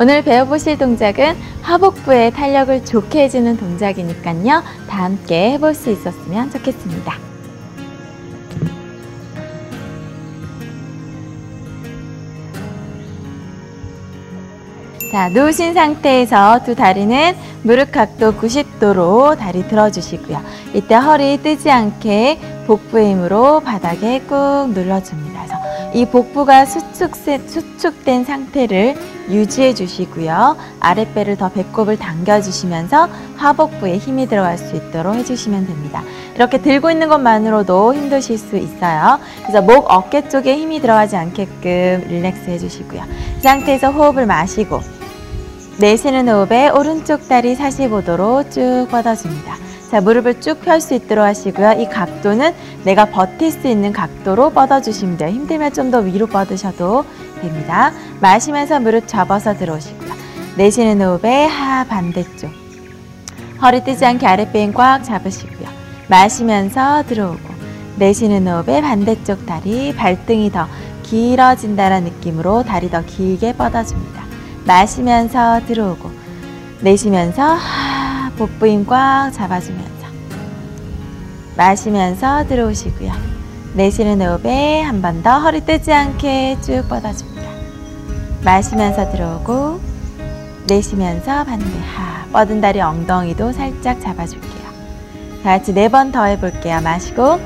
오늘 배워보실 동작은 하복부의 탄력을 좋게 해주는 동작이니까요. 다 함께 해볼 수 있었으면 좋겠습니다. 자, 누우신 상태에서 두 다리는 무릎 각도 90도로 다리 들어주시고요. 이때 허리 뜨지 않게 복부의 힘으로 바닥에 꾹 눌러줍니다. 이 복부가 수축, 수축 된 상태를 유지해 주시고요. 아랫배를 더 배꼽을 당겨주시면서 하복부에 힘이 들어갈 수 있도록 해주시면 됩니다. 이렇게 들고 있는 것만으로도 힘드실 수 있어요. 그래서 목, 어깨 쪽에 힘이 들어가지 않게끔 릴렉스 해주시고요. 이 상태에서 호흡을 마시고 내쉬는 호흡에 오른쪽 다리 45도로 쭉 뻗어줍니다. 자, 무릎을 쭉 펼 수 있도록 하시고요. 이 각도는 내가 버틸 수 있는 각도로 뻗어주시면 돼요. 힘들면 좀 더 위로 뻗으셔도 됩니다. 마시면서 무릎 접어서 들어오시고요. 내쉬는 호흡에 하 반대쪽. 허리 뜨지 않게 아랫배 힘꽉 잡으시고요. 마시면서 들어오고 내쉬는 호흡에 반대쪽 다리 발등이 더 길어진다는 느낌으로 다리 더 길게 뻗어줍니다. 마시면서 들어오고 내쉬면서 하, 복부 힘 꽉 잡아주면서 마시면서 들어오시고요. 내쉬는 호흡에 한 번 더 허리 뜨지 않게 쭉 뻗어줍니다. 마시면서 들어오고 내쉬면서 반대 하 뻗은 다리 엉덩이도 살짝 잡아줄게요. 다 같이 네 번 더 해볼게요. 마시고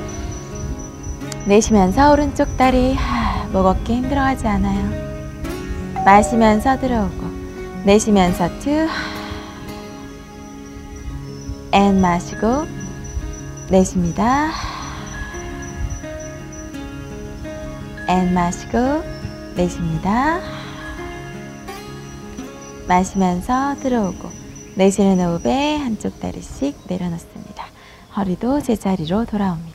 내쉬면서 오른쪽 다리 하, 목 어깨 힘들어하지 않아요. 마시면서 들어오고 내쉬면서 two and 마시고 내쉽니다. and 마시고 내쉽니다. 마시면서 들어오고 내쉬는 호흡에 한쪽 다리씩 내려놓습니다. 허리도 제자리로 돌아옵니다